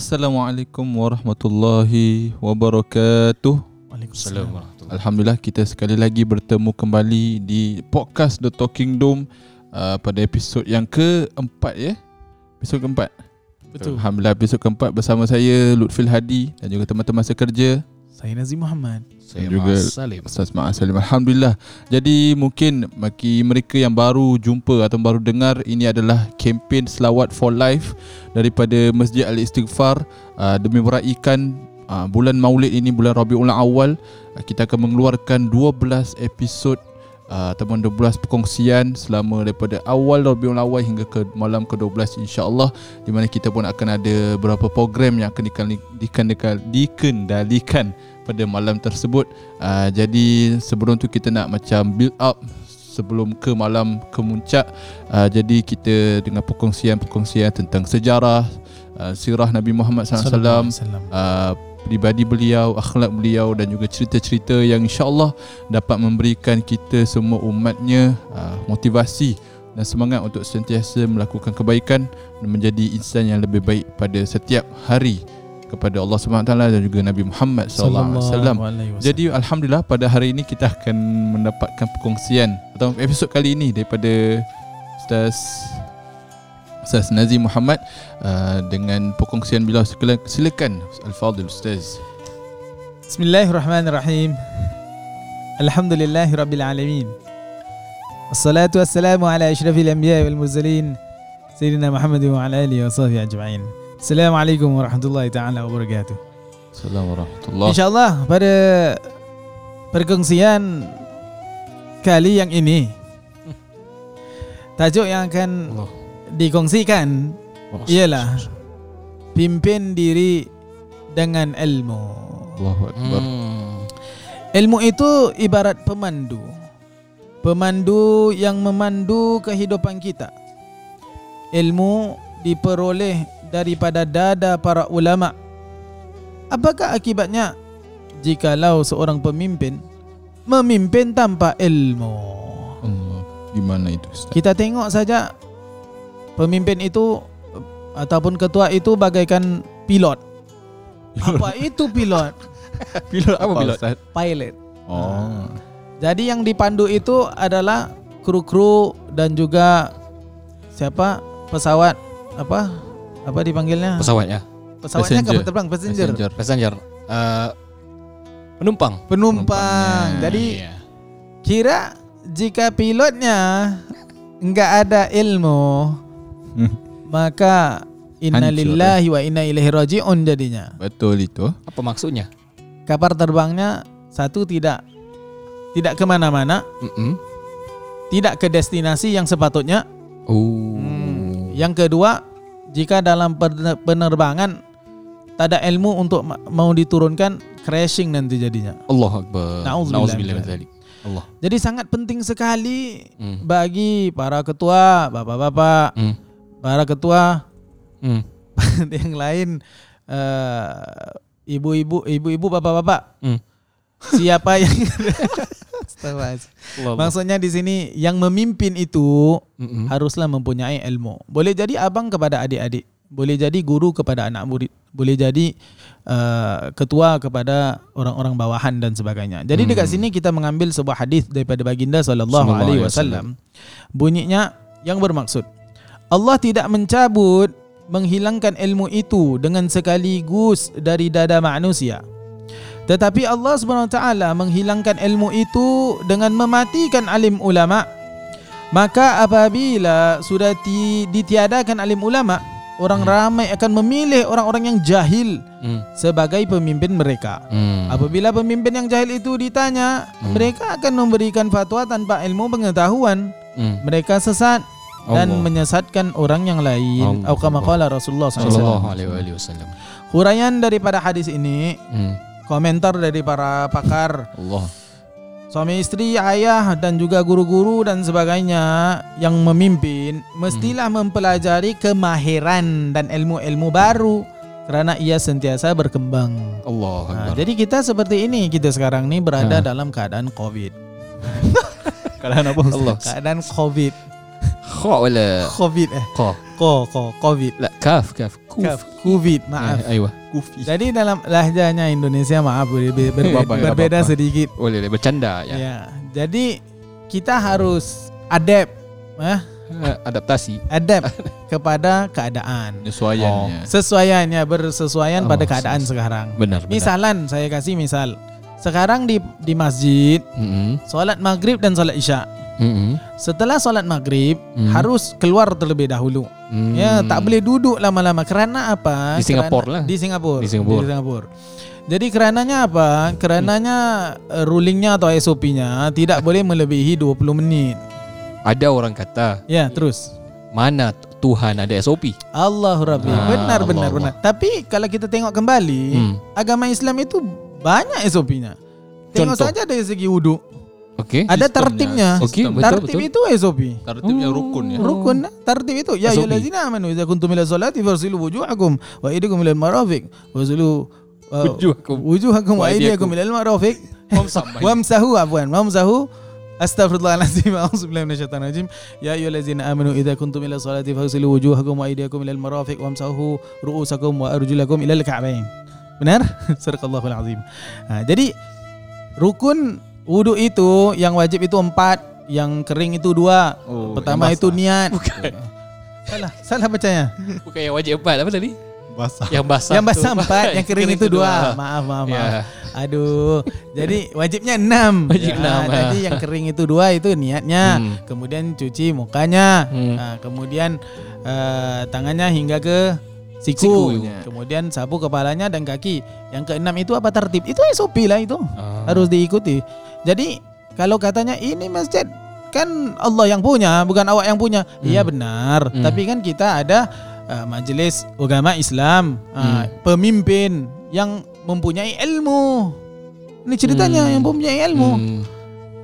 Assalamualaikum warahmatullahi wabarakatuh. Waalaikumsalam warahmatullahi Alhamdulillah kita sekali lagi bertemu kembali di podcast The Talking Dome uh, pada episod yang keempat ya. Episod keempat. Betul. Alhamdulillah episod keempat bersama saya Lutfil Hadi dan juga teman-teman sekerja Saya Nazim Muhammad. Dan Saya juga Mas Salim. Ustaz Ma'as Salim Alhamdulillah Jadi mungkin bagi mereka yang baru jumpa atau baru dengar Ini adalah kempen Selawat for Life Daripada Masjid Al-Istighfar uh, Demi meraihkan uh, bulan maulid ini Bulan Rabiul Awal uh, Kita akan mengeluarkan 12 episod uh, Ataupun 12 perkongsian Selama daripada awal Rabiul Awal Hingga ke malam ke-12 insyaAllah Di mana kita pun akan ada beberapa program Yang akan dikendalikan, dikendalikan pada malam tersebut. Uh, jadi sebelum tu kita nak macam build up sebelum ke malam kemuncak. Uh, jadi kita dengan perkongsian-perkongsian tentang sejarah uh, sirah Nabi Muhammad SAW uh, pribadi beliau, akhlak beliau dan juga cerita-cerita yang insyaAllah dapat memberikan kita semua umatnya uh, motivasi dan semangat untuk sentiasa melakukan kebaikan dan menjadi insan yang lebih baik pada setiap hari kepada Allah SWT dan juga Nabi Muhammad SAW. Jadi alhamdulillah pada hari ini kita akan mendapatkan perkongsian atau episod kali ini daripada Ustaz Ustaz Nazim Muhammad uh, dengan perkongsian beliau silakan Al-Fadil Ustaz. Bismillahirrahmanirrahim. Alhamdulillahirabbil alamin. Wassalatu wassalamu ala asyrafil anbiya wal mursalin sayyidina Muhammad wa ala alihi wa sahbihi ajma'in. Assalamualaikum warahmatullahi taala wabarakatuh. Assalamualaikum warahmatullahi. Insyaallah pada perkongsian kali yang ini tajuk yang akan Allah. Dikongsikan Oh, ialah pimpin diri dengan ilmu. Allahu akbar. Hmm. Ilmu itu ibarat pemandu. Pemandu yang memandu kehidupan kita. Ilmu diperoleh daripada dada para ulama. Apakah akibatnya jikalau seorang pemimpin memimpin tanpa ilmu? Allah. Gimana itu Ustaz? Kita tengok saja pemimpin itu ataupun ketua itu bagaikan pilot. Apa itu pilot? pilot apa pilot? Ustaz? Pilot. Oh. Jadi yang dipandu itu adalah kru-kru dan juga siapa pesawat apa apa dipanggilnya Pesawat ya. pesawatnya Passenger. kapal terbang passenger, Messenger. Passenger. Uh, penumpang. penumpang. Jadi Iya. kira jika pilotnya enggak ada ilmu maka innalillahi wa inna ilaihi rajiun jadinya. Betul itu. apa maksudnya? Kapal terbangnya satu tidak tidak kemana-mana, Mm-mm. tidak ke destinasi yang sepatutnya. Oh. Hmm. Yang kedua, jika dalam pener- penerbangan tak ada ilmu untuk ma- mau diturunkan, crashing nanti jadinya. Allah Akbar. Na'udzubillah. Allah. Jadi sangat penting sekali Hmm. bagi para ketua, bapak-bapak, Hmm. Para ketua Hmm. yang lain, eh, ibu-ibu, ibu-ibu, bapak-bapak. Hmm. Siapa yang. Maksudnya di sini yang memimpin itu Mm-mm. haruslah mempunyai ilmu. Boleh jadi abang kepada adik-adik, boleh jadi guru kepada anak murid, boleh jadi uh, ketua kepada orang-orang bawahan dan sebagainya. Jadi Hmm. dekat sini kita mengambil sebuah hadis daripada baginda sallallahu alaihi wasallam. Bunyinya yang bermaksud Allah tidak mencabut menghilangkan ilmu itu dengan sekaligus dari dada manusia. Tetapi Allah Subhanahu Wa Taala menghilangkan ilmu itu dengan mematikan alim ulama. Maka apabila sudah ti, ditiadakan alim ulama, orang Hmm. ramai akan memilih orang-orang yang jahil Hmm. sebagai pemimpin mereka. Hmm. Apabila pemimpin yang jahil itu ditanya, Hmm. mereka akan memberikan fatwa tanpa ilmu pengetahuan. Hmm. Mereka sesat dan menyesatkan orang yang lain. Kama qala Rasulullah Sallallahu SAW. alaihi wasallam. Huraian daripada hadis ini, Hmm. komentar dari para pakar Allah. suami istri, ayah dan juga guru-guru dan sebagainya yang memimpin mestilah mempelajari kemahiran dan ilmu-ilmu baru kerana ia sentiasa berkembang. Allah Nah, jadi kita seperti ini kita sekarang ni berada Ha. dalam keadaan COVID. Kalau apa Allah. Keadaan COVID. Kha wala. Covid eh. Kha. Ko ko Covid. La kaf kaf. Kuf. Kaf. Covid, maaf. Eh, Aywa. Kufi. Jadi dalam lahjanya Indonesia maaf ber- ber- ber- Apa-apa, berbeda sedikit. Boleh boleh bercanda Ya. ya. Jadi kita harus adapt eh, Eh, Adaptasi. adapt kepada keadaan. Penyesuaiannya. Sesuaiannya bersesuaian Oh, pada keadaan se- sekarang. Benar. benar. Misalan saya kasih misal. Sekarang di di masjid Mm-mm. solat maghrib dan solat isya. Mm-mm. Setelah solat maghrib Hmm. harus keluar terlebih dahulu. Mm. Ya, tak boleh duduk lama-lama. Kerana apa? Di Singapura Kerana- lah. Di Singapura. Di Singapura. Di Singapura. Jadi kerananya apa? Kerananya uh, rulingnya atau SOP-nya tidak boleh melebihi 20 menit. Ada orang kata Ya, terus. mana Tuhan ada SOP. Allahu Rabbi. Ah, benar, benar, Allah, benar. Tapi kalau kita tengok kembali, Hmm. agama Islam itu banyak SOP-nya. Tengok Contoh. saja dari segi wudhu. Okey. Ada Sistemnya. tertibnya. Okey, betul Tertib betul. itu SOP. Tertib yang rukun ya. Rukun tertib itu ya ayyuhallazina amanu idza kuntum ila salati farsilu wujuhakum wa aydiyakum ila al-marafiq wasilu uh, Wujuhakum. wujuhakum wa aydiyakum. ila al-marafiq wamsahu afwan wamsahu Astaghfirullahaladzim A'udzubillahi minasyaitonir rajim Ya ayyuhallazina amanu idza kuntum ila salati faghsilu wujuhakum wa aydiyakum ila al-marafiq wamsahu ru'usakum wa arjulakum ila al-ka'bayn. Benar? Sadaqallahul azim. Ha, jadi rukun wudu itu yang wajib itu empat, yang kering itu dua. Oh, Pertama itu niat. Bukan. Salah, salah bacanya. Bukan yang wajib empat apa tadi? basah. Yang basah. yang basah empat, yang kering itu dua. Maaf, maaf, maaf. Ya. Aduh, jadi wajibnya enam. Wajib Ya, enam, Tadi ah. yang kering itu dua itu niatnya. Hmm. Kemudian cuci mukanya. Hmm. Ah, kemudian eh, tangannya hingga ke siku. Siku. Kemudian sapu kepalanya dan kaki. Yang keenam itu apa tertib? Itu SOP lah itu. Ah. Harus diikuti. Jadi kalau katanya ini masjid kan Allah yang punya, bukan awak yang punya. Iya benar. Hmm. Tapi kan kita ada uh, majelis agama Islam, uh, Hmm. pemimpin yang mempunyai ilmu. Ini ceritanya Hmm. yang mempunyai ilmu. Hmm.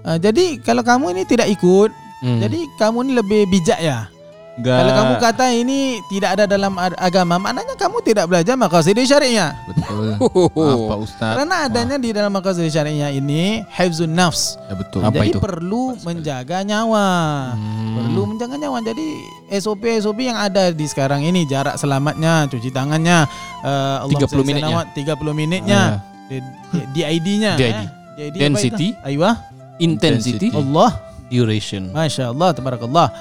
Uh, jadi kalau kamu ini tidak ikut, Hmm. jadi kamu ini lebih bijak ya. Enggak. Kalau kamu kata ini tidak ada dalam agama, maknanya kamu tidak belajar maqasid syariah. betul. Maaf Pak Ustaz. Karena adanya di dalam maqasid syariah ini hifzun nafs. Ya betul. Apa Jadi itu? perlu menjaga nyawa. Hmm. Perlu menjaga nyawa. Jadi SOP-SOP yang ada di sekarang ini jarak selamatnya, cuci tangannya, uh, 30 minitnya. 30 minitnya, di, di, DID-nya. DID. eh. DID apa Density. itu? Aywa. intensity, Allah. duration. Masya Allah, tabarakallah.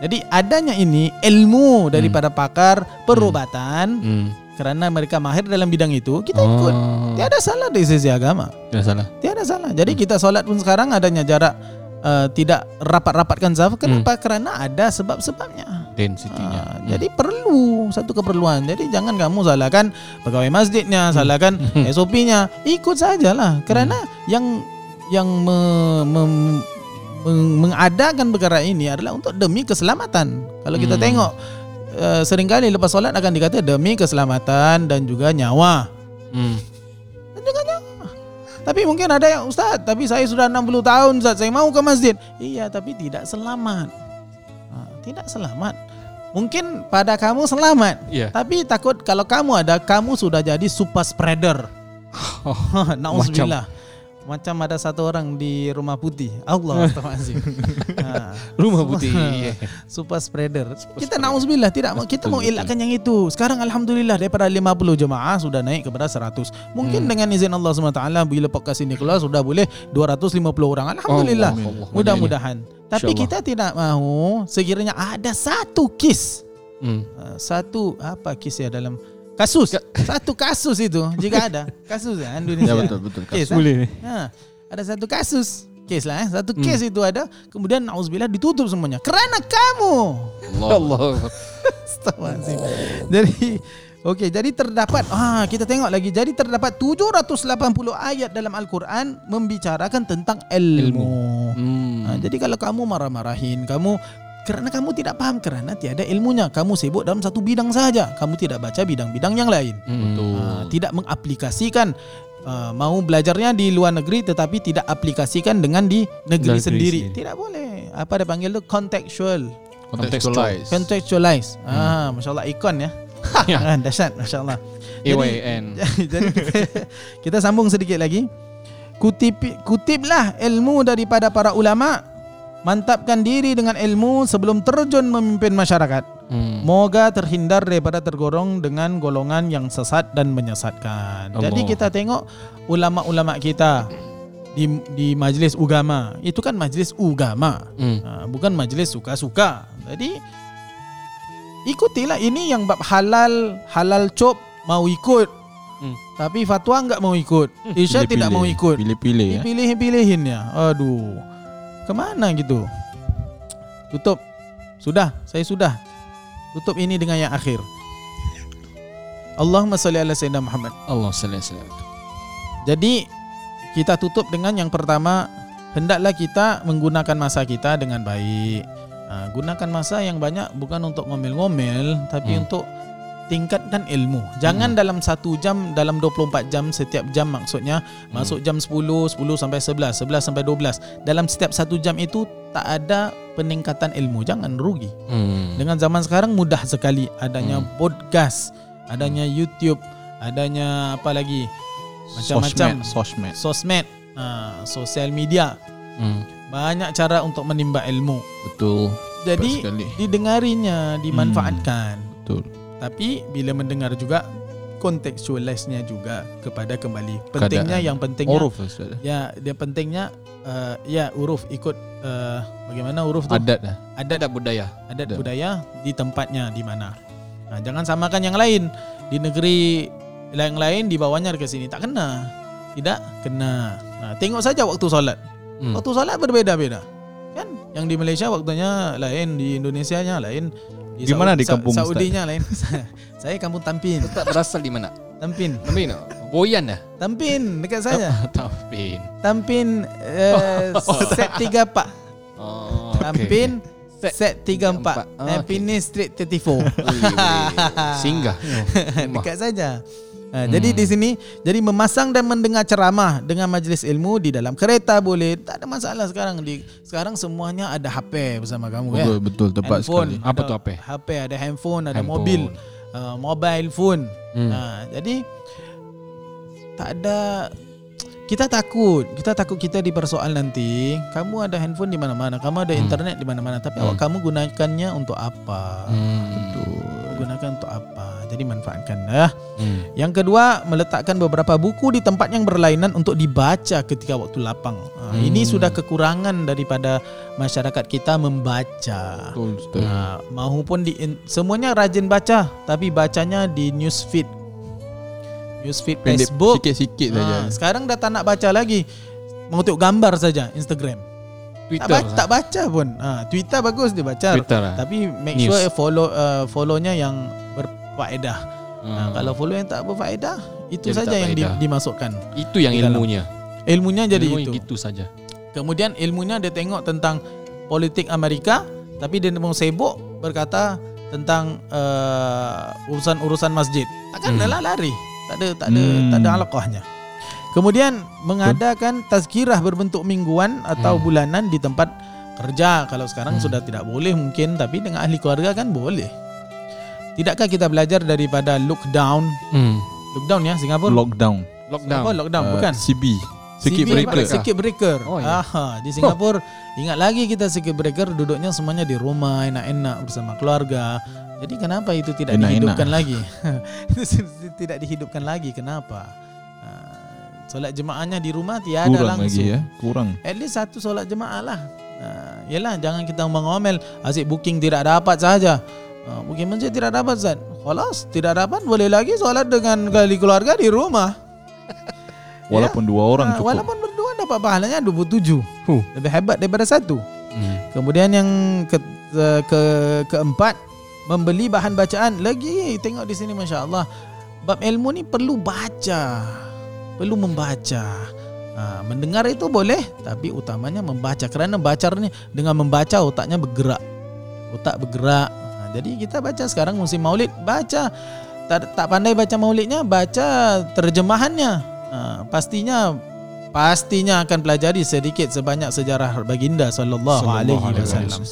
Jadi adanya ini ilmu daripada pakar perubatan Hmm. kerana mereka mahir dalam bidang itu, kita ikut. Oh. Tiada salah dari sisi agama. Tidak salah. Tiada salah. Jadi kita solat pun sekarang adanya jarak uh, tidak rapat-rapatkan saf. Kenapa? Kerana ada sebab-sebabnya. Density-nya. Ah, Jadi perlu satu keperluan. Jadi jangan kamu salahkan pegawai masjidnya, salahkan SOP-nya. Ikut sajalah. Kerana yang yang me, mem- meng- mengadakan perkara ini adalah untuk demi keselamatan. Kalau kita Hmm. tengok uh, seringkali lepas solat akan dikata demi keselamatan dan juga nyawa. Hmm. Tapi mungkin ada yang Ustaz, tapi saya sudah 60 tahun Ustaz, saya mau ke masjid. Iya, tapi tidak selamat. Ha, tidak selamat. Mungkin pada kamu selamat. Ya. Tapi takut kalau kamu ada, kamu sudah jadi super spreader. Oh, Nauzubillah. Macam ada satu orang di rumah putih. Allah astagfirullahalazim. ha, Rumah putih. super spreader. kita nauzubillah tidak mau kita mau elakkan yang itu. Sekarang alhamdulillah daripada 50 jemaah sudah naik kepada 100. Mungkin dengan izin Allah SWT bila podcast ini keluar sudah boleh 250 orang. Alhamdulillah. Allah. Mudah-mudahan. Tapi kita tidak mahu sekiranya ada satu kes Hmm. uh, satu apa kes ya dalam kasus satu kasus itu jika ada kasus ya Indonesia Ya betul betul. kes, Boleh ni. Ha, ada satu kasus kes lah eh. satu kes itu ada kemudian nauzubillah ditutup semuanya kerana kamu Allah. Astagfirullahaladzim. Jadi Okey, jadi terdapat ah kita tengok lagi. Jadi terdapat 780 ayat dalam Al-Quran membicarakan tentang ilmu. Hmm. Ha, jadi kalau kamu marah-marahin, kamu kerana kamu tidak paham kerana tiada ilmunya, kamu sibuk dalam satu bidang saja, kamu tidak baca bidang-bidang yang lain. Hmm. Ha, tidak mengaplikasikan uh, mau belajarnya di luar negeri tetapi tidak aplikasikan dengan di negeri Negeri sendiri. sendiri. Tidak boleh. Apa dia panggil tu contextual. Contextualize. Contextualize. Ah, masya-Allah ikon ya. Ya. Ah, dahsyat masya-Allah. AYN. Jadi kita, kita sambung sedikit lagi. Kutip kutiplah ilmu daripada para ulama mantapkan diri dengan ilmu sebelum terjun memimpin masyarakat. Hmm. Moga terhindar daripada tergolong dengan golongan yang sesat dan menyesatkan. Allah. Jadi kita tengok ulama-ulama kita di di majlis agama. Itu kan majlis agama. Hmm. Ha, bukan majlis suka-suka. Jadi ikutilah ini yang bab halal halal cop mau ikut. Hmm. Tapi fatwa enggak mau ikut. Isya tidak mau ikut. Pilih-pilih ya. Dipilih-pilihin ya. Aduh. Kemana gitu? Tutup. Sudah, saya sudah. Tutup ini dengan yang akhir. Allahumma salli ala sayyidina Muhammad. Allah sallallahu alaihi wasallam. Jadi kita tutup dengan yang pertama hendaklah kita menggunakan masa kita dengan baik. Ha, gunakan masa yang banyak bukan untuk ngomel-ngomel tapi Hmm. untuk tingkatkan ilmu. Jangan dalam satu jam dalam 24 jam setiap jam maksudnya masuk jam 10, 10 sampai 11, 11 sampai 12. Dalam setiap satu jam itu tak ada peningkatan ilmu. Jangan rugi. Hmm. Dengan zaman sekarang mudah sekali adanya Hmm. podcast, adanya YouTube, adanya apa lagi? Macam-macam Sosmed. sosmed, ha, sosial media. Hmm. Banyak cara untuk menimba ilmu. Betul. Jadi didengarinya, dimanfaatkan. Betul. Tapi bila mendengar juga kontekstualisnya juga kepada kembali. Pentingnya Keadaan. yang pentingnya Uruf Ustaz. ya dia pentingnya uh, ya uruf ikut uh, bagaimana uruf tu Adat dah. adat Ada budaya. adat Ada. budaya di tempatnya di mana. Nah, jangan samakan yang lain. Di negeri yang lain dibawanya ke sini tak kena. Tidak kena. Nah, tengok saja waktu solat. Hmm. Waktu solat berbeza-beza. Kan? Yang di Malaysia waktunya lain, di Indonesia nya lain. Di Gimana di Sa- kampung, Ustaz? Saudinya lain. Saya kampung Tampin. Tak berasal di mana? Tampin. Tampin. Boyan dah. Tampin dekat saya. Tampin. Tampin uh, set 3 pak. Oh, okay. Tampin Set set 3 empat. pak. Ah, Tampines Street 34. Wih, wih. Singgah. Dekat saja. Ha, Jadi di sini jadi memasang dan mendengar ceramah dengan majlis ilmu di dalam kereta boleh tak ada masalah sekarang di sekarang semuanya ada HP bersama kamu kan. Betul betul tepat sekali. Apa tu HP? HP ada handphone, ada Handphone. mobil, uh, mobile phone. Hmm. Ha, jadi tak ada kita takut, kita takut kita dipersoal nanti. Kamu ada handphone di mana-mana, kamu ada Hmm. internet di mana-mana, tapi Hmm. awak kamu gunakannya untuk apa? Hmm. Betul. Jadi manfaatkan ya. Hmm. Yang kedua, meletakkan beberapa buku di tempat yang berlainan untuk dibaca ketika waktu lapang. Ha, Hmm. Ini sudah kekurangan daripada masyarakat kita membaca. Betul Ustaz. Ha, mahupun di semuanya rajin baca, tapi bacanya di newsfeed. Newsfeed Pendek Facebook. sikit-sikit saja. Ha, sekarang dah tak nak baca lagi. Tengok gambar saja Instagram. Twitter. Tak, baca, tak baca pun. Ha, Twitter bagus dia baca. Twitter lah. Tapi make News. sure follow uh, follownya yang berfaedah. Hmm. Ha, kalau follow yang tak berfaedah, itu saja yang di, dimasukkan. itu yang di ilmunya. Ilmunya jadi Ilmu itu. Itu saja. Kemudian ilmunya dia tengok tentang politik Amerika, tapi dia mau sibuk berkata tentang uh, urusan-urusan masjid. Takkan Hmm. hmm. lari. Tak ada tak ada Hmm. tak ada alaqahnya. Kemudian mengadakan tazkirah berbentuk mingguan atau Hmm. bulanan di tempat kerja. Kalau sekarang Hmm. sudah tidak boleh mungkin, tapi dengan ahli keluarga kan boleh. Tidakkah kita belajar daripada lockdown? Hmm. Lockdown ya Singapura. Lockdown. Lockdown. Singapura lockdown Uh, bukan? CB. Circuit breaker. Circuit breaker. Oh, ya. Aha, di Singapura ingat lagi kita circuit breaker duduknya semuanya di rumah enak-enak bersama keluarga. Jadi kenapa itu tidak Enak-enak. dihidupkan lagi? Itu tidak dihidupkan lagi kenapa? Ah, Solat jemaahnya di rumah tiada Kurang langsung. lagi ya. Kurang. At least satu solat jemaah lah. Uh, yelah jangan kita mengomel asyik booking tidak dapat saja. Uh, booking masjid tidak dapat Zat. Khalas tidak dapat boleh lagi solat dengan kali keluarga di rumah. Walaupun dua orang Ah, cukup. Walaupun berdua dapat pahalanya 27. Huh. Lebih hebat daripada satu. Hmm. Kemudian yang ke, ke keempat membeli bahan bacaan lagi tengok di sini masya-Allah. Bab ilmu ni perlu baca. Perlu membaca. Ha, mendengar itu boleh tapi utamanya membaca kerana baca ni dengan membaca otaknya bergerak. Otak bergerak. Ha, jadi kita baca sekarang musim Maulid baca tak, tak pandai baca Maulidnya baca terjemahannya. Ha, pastinya pastinya akan pelajari sedikit sebanyak sejarah baginda sallallahu alaihi wasallam.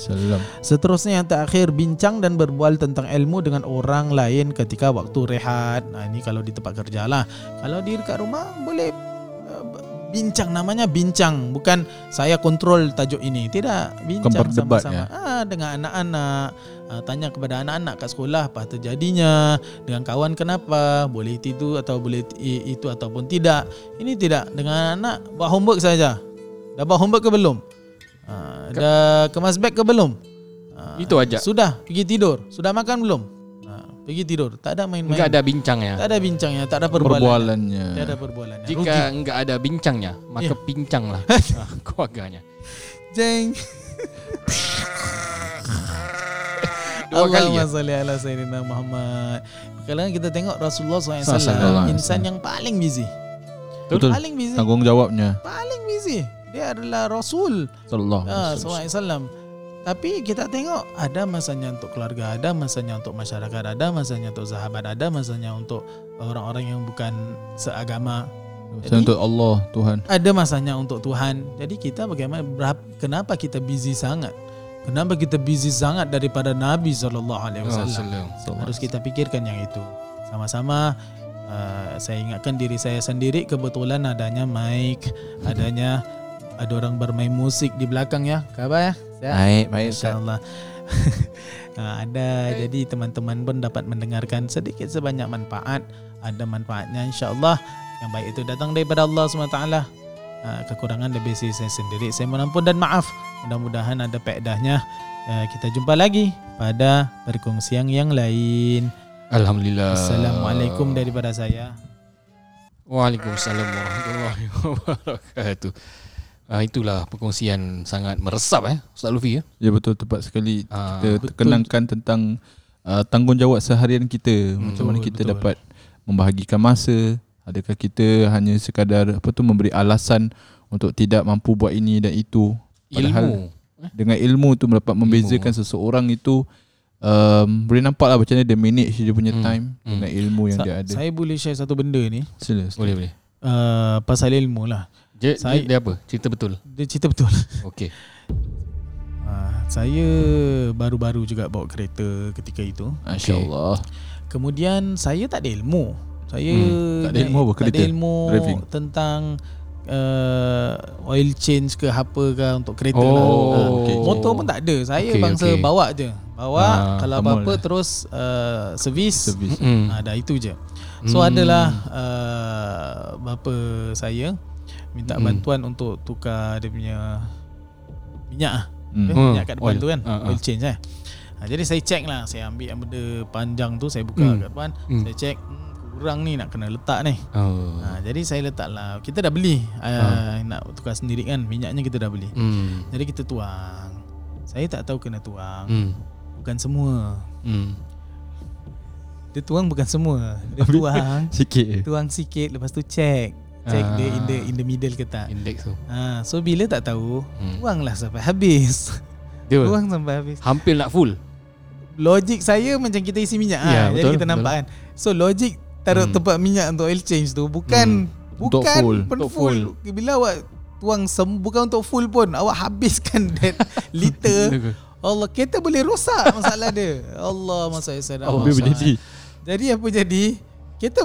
Seterusnya yang terakhir bincang dan berbual tentang ilmu dengan orang lain ketika waktu rehat. Nah ini kalau di tempat kerja lah. Kalau di dekat rumah boleh uh, bincang namanya bincang bukan saya kontrol tajuk ini. Tidak bincang sama-sama. Ya? ah dengan anak-anak. Ah, tanya kepada anak-anak kat sekolah apa terjadinya? Dengan kawan kenapa? Boleh itu atau boleh itu ataupun tidak? Ini tidak. Dengan anak buat homework saja. Dah buat homework ke belum? Ah, dah kemas beg ke belum? Ah, Itu aja. sudah pergi tidur. Sudah makan belum pergi tidur tak ada main-main Enggak ada bincangnya. tak ada bincangnya tak ada perbualan Perbualannya. tak ada perbualan Jika enggak ada bincangnya, maka Ya. pincanglah ah, keluarganya. jeng Dua kali ya. Allahumma salli ala sayyidina Muhammad. Kadang kita tengok Rasulullah SAW Sallallahu alaihi insan yang paling busy. Betul. Paling busy. Tanggungjawabnya. Paling busy. Dia adalah Rasul Sallallahu ah, alaihi wasallam. Tapi kita tengok ada masanya untuk keluarga, ada masanya untuk masyarakat, ada masanya untuk sahabat, ada masanya untuk orang-orang yang bukan seagama. Saya untuk Allah Tuhan. ada masanya untuk Tuhan. Jadi kita bagaimana berap- kenapa kita busy sangat? Kenapa kita busy sangat daripada Nabi sallallahu alaihi wasallam? Harus kita pikirkan yang itu. Sama-sama uh, saya ingatkan diri saya sendiri kebetulan adanya mic, adanya ada orang bermain musik di belakang ya. Khabar ya? Siap? Baik, baik. InsyaAllah ha, Ada Jadi teman-teman pun dapat mendengarkan Sedikit sebanyak manfaat Ada manfaatnya insyaAllah Yang baik itu datang daripada Allah SWT ha, Kekurangan lebih saya saya sendiri Saya mohon ampun dan maaf Mudah-mudahan ada peedahnya ha, Kita jumpa lagi Pada perkongsian yang lain Alhamdulillah. Assalamualaikum daripada saya Waalaikumsalam warahmatullahi wabarakatuh. Ah, itulah perkongsian sangat meresap eh Ustaz Lufi ya. Ya betul tepat sekali. Ah, Kita betul. kenangkan tentang uh, tanggungjawab seharian kita. Macam mana Betul, kita betul. dapat membahagikan masa. Adakah kita hanya sekadar apa tu memberi alasan untuk tidak mampu buat ini dan itu. Padahal ilmu. dengan ilmu tu dapat membezakan seseorang itu um, boleh nampak lah macam mana dia manage dia punya Hmm. time Hmm. dengan ilmu yang Sa- dia ada. Saya boleh share satu benda ni Sila. Boleh boleh. uh, Pasal ilmu lah Dia, Saya- dia, dia apa? Cerita betul. Dia cerita betul Okey. Ah, saya baru-baru juga bawa kereta ketika itu. Masya-Allah. Kemudian saya tak ada ilmu. Saya Hmm, tak ada ilmu apa? Tak ada ilmu Driving? tentang uh, oil change ke apa ke untuk kereta Oh, lah. Ah, okey. Motor pun tak ada. Saya Okey, bangsa okey. bawa je. Bawa Ah, kalau apa-apa lah. terus uh, servis. Ada itu je. So Hmm. adalah uh, bapa saya minta Hmm. bantuan untuk tukar dia punya minyak ah. Hmm. Eh, Hmm, minyak kat depan oil. tu kan Ah, ah. Oil change eh ha, Jadi saya check lah Saya ambil yang benda panjang tu Saya buka Hmm. kat depan Hmm. Saya check hmm, Kurang ni nak kena letak ni Oh. ha, Jadi saya letak lah Kita dah beli uh, Nak tukar sendiri kan Minyaknya kita dah beli Hmm. Jadi kita tuang Saya tak tahu kena tuang Hmm. Bukan semua Hmm. Dia tuang bukan semua Dia tuang Sikit. Tuang sikit Lepas tu check Check Ah. dia in the, in the middle ke tak Index tu. ha, So bila tak tahu Hmm. Tuanglah sampai habis Dia Tuang sampai habis hampir nak full. Logik saya macam kita isi minyak Ya, yeah, betul, Jadi kita betul. nampak kan So logik taruh Hmm. tempat minyak untuk oil change tu Bukan Untuk Bukan full. pun Untuk full. full. Bila awak tuang sem Bukan untuk full pun Awak habiskan that liter Allah kereta boleh rosak masalah dia Allah masa saya dah Oh, jadi. Jadi apa jadi Kereta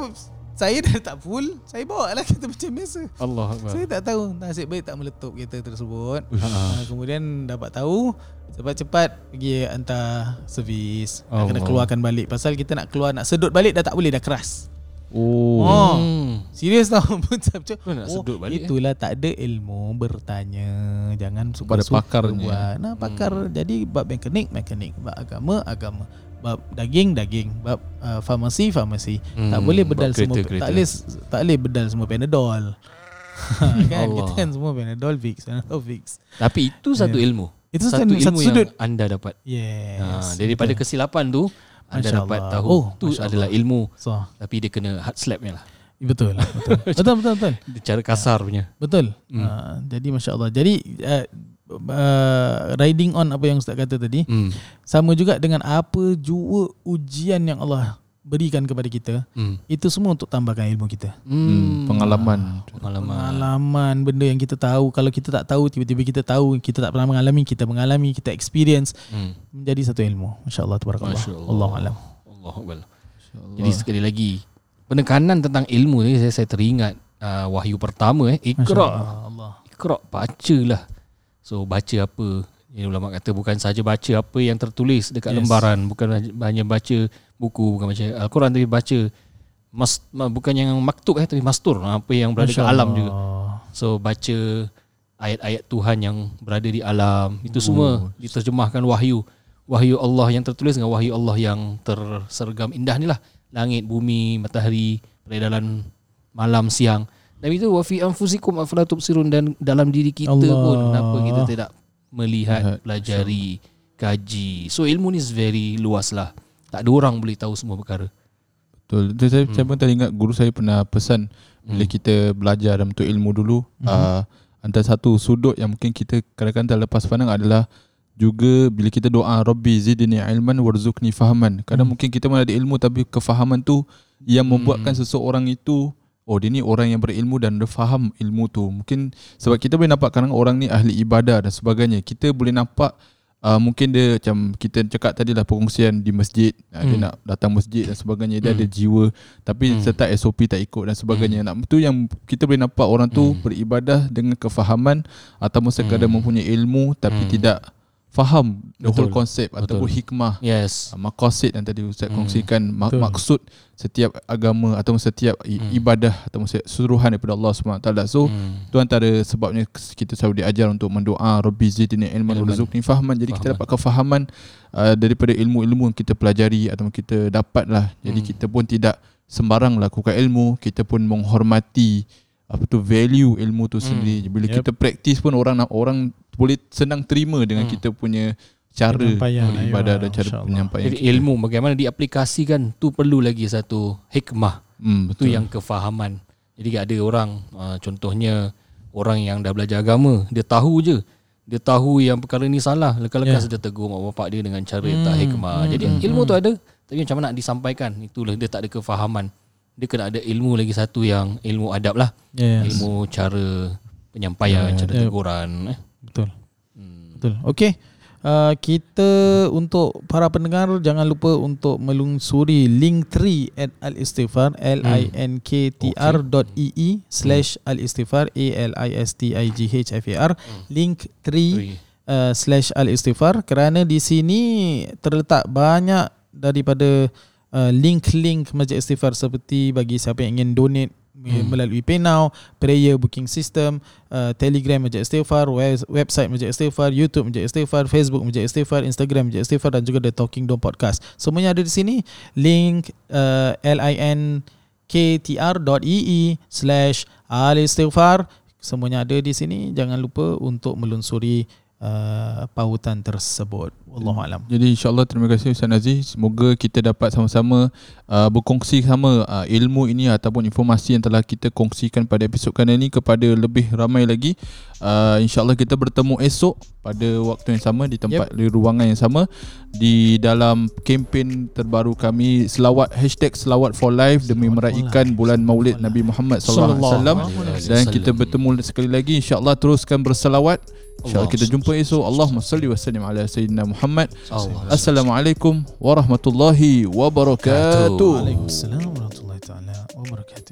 saya dah tak full Saya bawa lah kereta macam biasa Allah Akbar. Saya tak tahu Nasib baik tak meletup kereta tersebut Ha. Kemudian dapat tahu Cepat-cepat pergi hantar servis Nak kena keluarkan balik Pasal kita nak keluar Nak sedut balik dah tak boleh Dah keras Oh. Oh. Hmm. Serius tau Macam Kau nak sedut balik, eh? Itulah tak ada ilmu Bertanya Jangan suka-suka pakarnya. buat. Nah pakar Jadi bab mekanik Mekanik Bab agama Agama Bab daging Daging Bab uh, farmasi Farmasi Hmm, Tak boleh bedal bab semua kereta, kereta. Tak boleh Tak boleh bedal semua Panadol kan Allah. kita kan semua Panadol fix Panadol fix Tapi itu satu ilmu. Itu satu satu, ilmu satu yang sudut anda dapat. Yes Ha, daripada betul. kesilapan tu anda Masya dapat Allah. tahu Oh, tu Masya adalah Allah. ilmu so, tapi dia kena hard slapnya lah. Betul Betul Betul betul, betul. Dia cara kasar punya. Betul. Hmm. Hmm. Uh, jadi masya Allah. Jadi uh, uh, riding on apa yang Ustaz kata tadi Hmm. sama juga dengan apa jua ujian yang Allah berikan kepada kita Hmm. itu semua untuk tambahkan ilmu kita. Hmm, pengalaman. Pengalaman. Pengalaman benda yang kita tahu kalau kita tak tahu tiba-tiba kita tahu kita tak pernah mengalami kita mengalami kita experience Hmm. menjadi satu ilmu. Masya-Allah tabarakallah. Masya Allah. Alam. Allah Akbar. Jadi sekali lagi penekanan tentang ilmu ni saya, saya teringat uh, wahyu pertama eh Iqra. Allah. Allah. Iqra bacalah. So baca apa? Yang ulama kata bukan saja baca apa yang tertulis dekat Yes. lembaran, bukan hanya baca buku, bukan baca Al-Quran tapi baca mas, ma- bukan yang maktub eh tapi mastur apa yang berada Masya dekat alam juga. So baca ayat-ayat Tuhan yang berada di alam itu semua diterjemahkan wahyu wahyu Allah yang tertulis dengan wahyu Allah yang tersergam indah ni lah langit bumi matahari peredaran malam siang dan itu wa fi anfusikum afala tubsirun dan dalam diri kita Allah. pun kenapa kita tidak melihat Lihat. pelajari kaji so ilmu ni is very luas lah tak ada orang boleh tahu semua perkara Betul. Itu saya, hmm. saya pun teringat guru saya pernah pesan bila Hmm. kita belajar dalam bentuk ilmu dulu hmm. uh, antara satu sudut yang mungkin kita kadang-kadang terlepas pandang adalah juga bila kita doa Rabbi zidni ilman warzuqni fahaman. Kadang Hmm. mungkin kita ada ilmu tapi kefahaman tu yang membuatkan seseorang itu oh dia ni orang yang berilmu dan dia faham ilmu tu. Mungkin sebab kita boleh nampak kadang orang ni ahli ibadah dan sebagainya. Kita boleh nampak uh, mungkin dia macam kita cakap tadi lah perkongsian di masjid uh, dia Hmm. nak datang masjid dan sebagainya dia Hmm. ada jiwa tapi Hmm. serta SOP tak ikut dan sebagainya nak itu yang kita boleh nampak orang tu Hmm. beribadah dengan kefahaman ataupun sekadar Hmm. mempunyai ilmu tapi Hmm. tidak faham the whole Betul. konsep ataupun hikmah yes uh, maqasid yang tadi Ustaz Hmm. kongsikan mak- Betul. maksud setiap agama ataupun setiap Hmm. ibadah setiap suruhan daripada Allah SWT so Hmm. itu antara sebabnya kita selalu diajar untuk mendoa Rabbi zidni ilman warzuqni fahman jadi kita dapat kefahaman uh, daripada ilmu-ilmu yang kita pelajari atau kita dapat lah jadi Hmm. kita pun tidak sembarang lakukan ilmu kita pun menghormati apa tu value ilmu tu Hmm. sendiri bila Yep. kita praktis pun orang orang boleh senang terima dengan Hmm. kita punya cara Penyampaian, beribadah aywa, dan cara penyampaian Jadi kita. ilmu bagaimana diaplikasikan tu perlu lagi satu hikmah hmm, tu betul. yang kefahaman. Jadi ada orang uh, contohnya orang yang dah belajar agama, dia tahu je. Dia tahu yang perkara ni salah, lekas-lekas Ya. dia tegur mak bapak dia dengan cara yang tak Hmm, hikmah. hmm, Jadi hmm, ilmu hmm. tu ada, tapi macam mana nak disampaikan? Itulah dia tak ada kefahaman. Dia kena ada ilmu lagi satu yang ilmu adab lah. Yes. Ilmu cara penyampaian, cara Ya. teguran. eh. Betul. Hmm. Betul. Okey. Uh, kita untuk para pendengar jangan lupa untuk melungsuri link 3 at al-istighfar l i n k t r dot e e slash al-istighfar a l i s t i g h f a r link 3 Three. uh, slash al-istighfar kerana di sini terletak banyak daripada uh, link-link Masjid Istighfar seperti bagi siapa yang ingin donate Hmm. melalui PayNow, prayer booking system, uh, Telegram Masjid Istighfar, web- website Masjid Istighfar, YouTube Masjid Istighfar, Facebook Masjid Istighfar, Instagram Masjid Istighfar dan juga The Talking Dome Podcast. Semuanya ada di sini. Link uh, linktr.ee slash al-istighfar Semuanya ada di sini. Jangan lupa untuk melunsuri uh, pautan tersebut. Wallahualam. Jadi insyaAllah terima kasih Ustaz Aziz Semoga kita dapat sama-sama uh, berkongsi sama uh, ilmu ini ataupun informasi yang telah kita kongsikan pada episod kali ini kepada lebih ramai lagi. Uh, InsyaAllah kita bertemu esok pada waktu yang sama di tempat yep. di ruangan yang sama. Di dalam kempen terbaru kami selawat Hashtag selawat for life demi meraihkan bulan maulid Nabi Muhammad SAW Dan kita bertemu sekali lagi InsyaAllah teruskan berselawat InsyaAllah kita jumpa esok. Allahumma salli wa sallim ala Sayyidina Muhammad. Allah. Assalamualaikum warahmatullahi wabarakatuh. Waalaikumsalam warahmatullahi wabarakatuh.